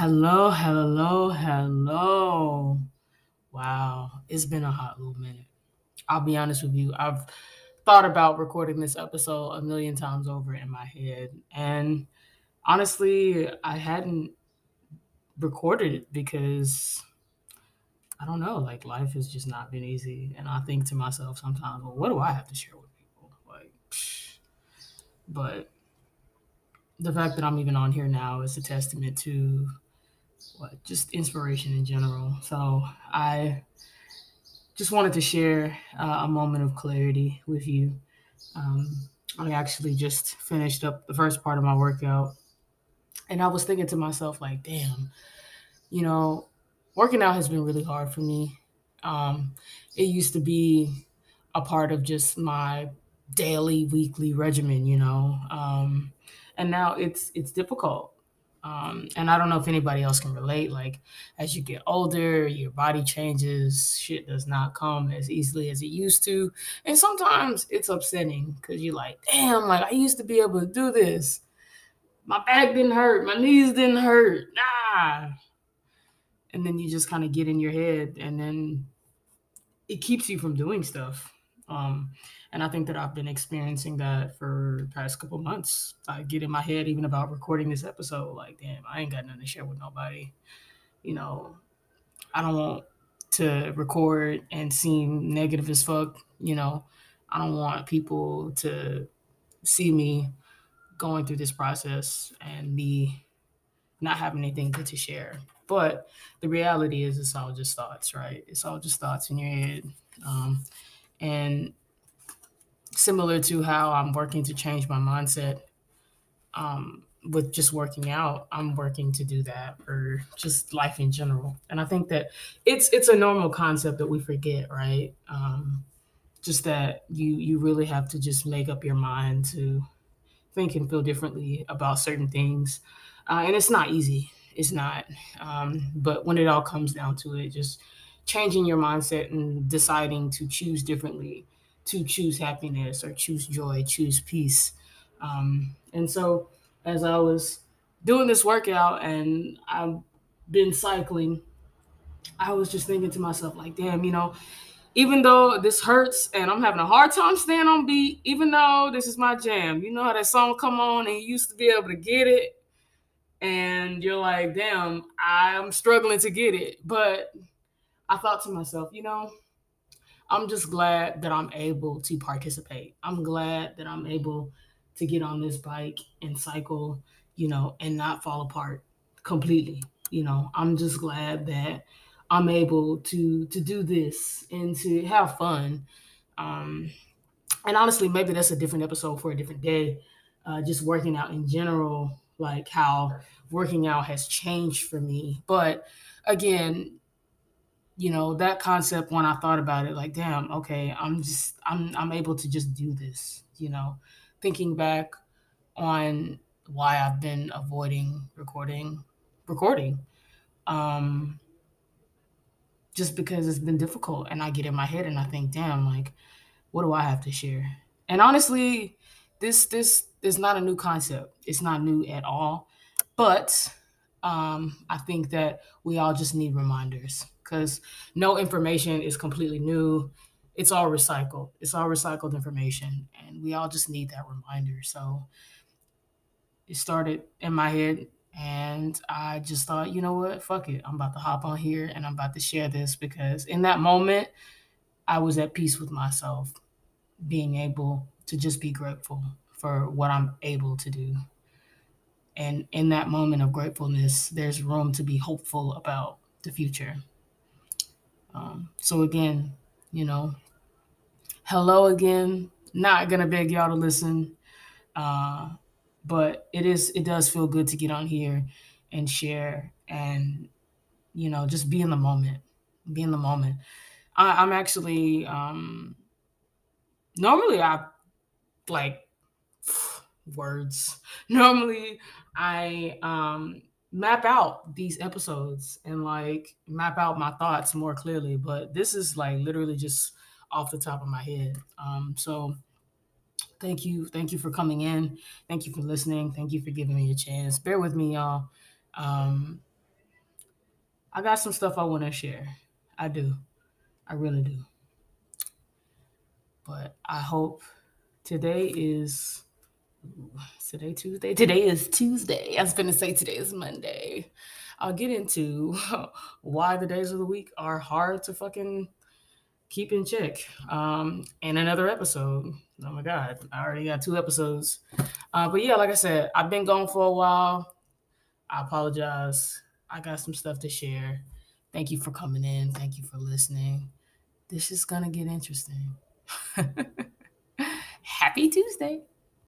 Hello, hello, hello. Wow, it's been a hot little minute. I'll be honest with you. I've thought about recording this episode a million times over in my head. And honestly, I hadn't recorded it because I don't know, like life has just not been easy. And I think to myself sometimes, well, what do I have to share with people? Like, but the fact that I'm even on here now is a testament to what just inspiration in general. So I just wanted to share uh, a moment of clarity with you. Um, I actually just finished up the first part of my workout, and I was thinking to myself, like, damn, you know, working out has been really hard for me. Um, it used to be a part of just my daily, weekly regimen, you know, um, and now it's it's difficult. Um, and I don't know if anybody else can relate. Like, as you get older, your body changes. Shit does not come as easily as it used to. And sometimes it's upsetting because you're like, damn, like I used to be able to do this. My back didn't hurt. My knees didn't hurt. Nah. And then you just kind of get in your head and then it keeps you from doing stuff. Um, and I think that I've been experiencing that for past couple months. I get in my head even about recording this episode, like, damn, I ain't got nothing to share with nobody. You know, I don't want to record and seem negative as fuck. You know, I don't want people to see me going through this process and me not having anything good to share. But the reality is, it's all just thoughts, right? It's all just thoughts in your head. Um, and similar to how I'm working to change my mindset um, with just working out, I'm working to do that for just life in general. And I think that it's it's a normal concept that we forget, right? Um, just that you you really have to just make up your mind to think and feel differently about certain things, uh, and it's not easy. It's not. Um, but when it all comes down to it, just changing your mindset and deciding to choose differently to choose happiness or choose joy, choose peace. Um, and so, as I was doing this workout and I've been cycling, I was just thinking to myself, like, damn, you know, even though this hurts and I'm having a hard time staying on beat, even though this is my jam, you know how that song come on and you used to be able to get it, and you're like, damn, I'm struggling to get it. But I thought to myself, you know, I'm just glad that I'm able to participate. I'm glad that I'm able to get on this bike and cycle, you know, and not fall apart completely. You know, I'm just glad that I'm able to to do this and to have fun. Um, and honestly, maybe that's a different episode for a different day. Uh, just working out in general, like how working out has changed for me. But again, you know that concept when i thought about it like damn okay i'm just i'm i'm able to just do this you know? Thinking back on why i've been avoiding recording recording um just because it's been difficult and i get in my head and i think damn like what do i have to share? And honestly this this is not a new concept. It's not new at all. But um i think that we all just need reminders because no information is completely new. It's all recycled. It's all recycled information, and we all just need that reminder. So it started in my head, and I just thought, you know what, fuck it. I'm about to hop on here and I'm about to share this because in that moment, I was at peace with myself, being able to just be grateful for what I'm able to do. And in that moment of gratefulness, there's room to be hopeful about the future. Um, so again, you know, hello again. Not gonna beg y'all to listen, uh, but it is it does feel good to get on here and share and you know just be in the moment. Be in the moment. I, I'm actually um, normally I like words. Normally I um map out these episodes and like map out my thoughts more clearly but this is like literally just off the top of my head. Um so thank you thank you for coming in. Thank you for listening. Thank you for giving me a chance. Bear with me y'all. Um i got some stuff i want to share. I do. I really do. But I hope today is today Tuesday. Today is Tuesday. I was gonna say today is Monday. I'll get into why the days of the week are hard to fucking keep in check. Um, in another episode. Oh my god, I already got two episodes. Uh, but yeah, like I said, I've been gone for a while. I apologize. I got some stuff to share. Thank you for coming in. Thank you for listening. This is gonna get interesting. Happy Tuesday.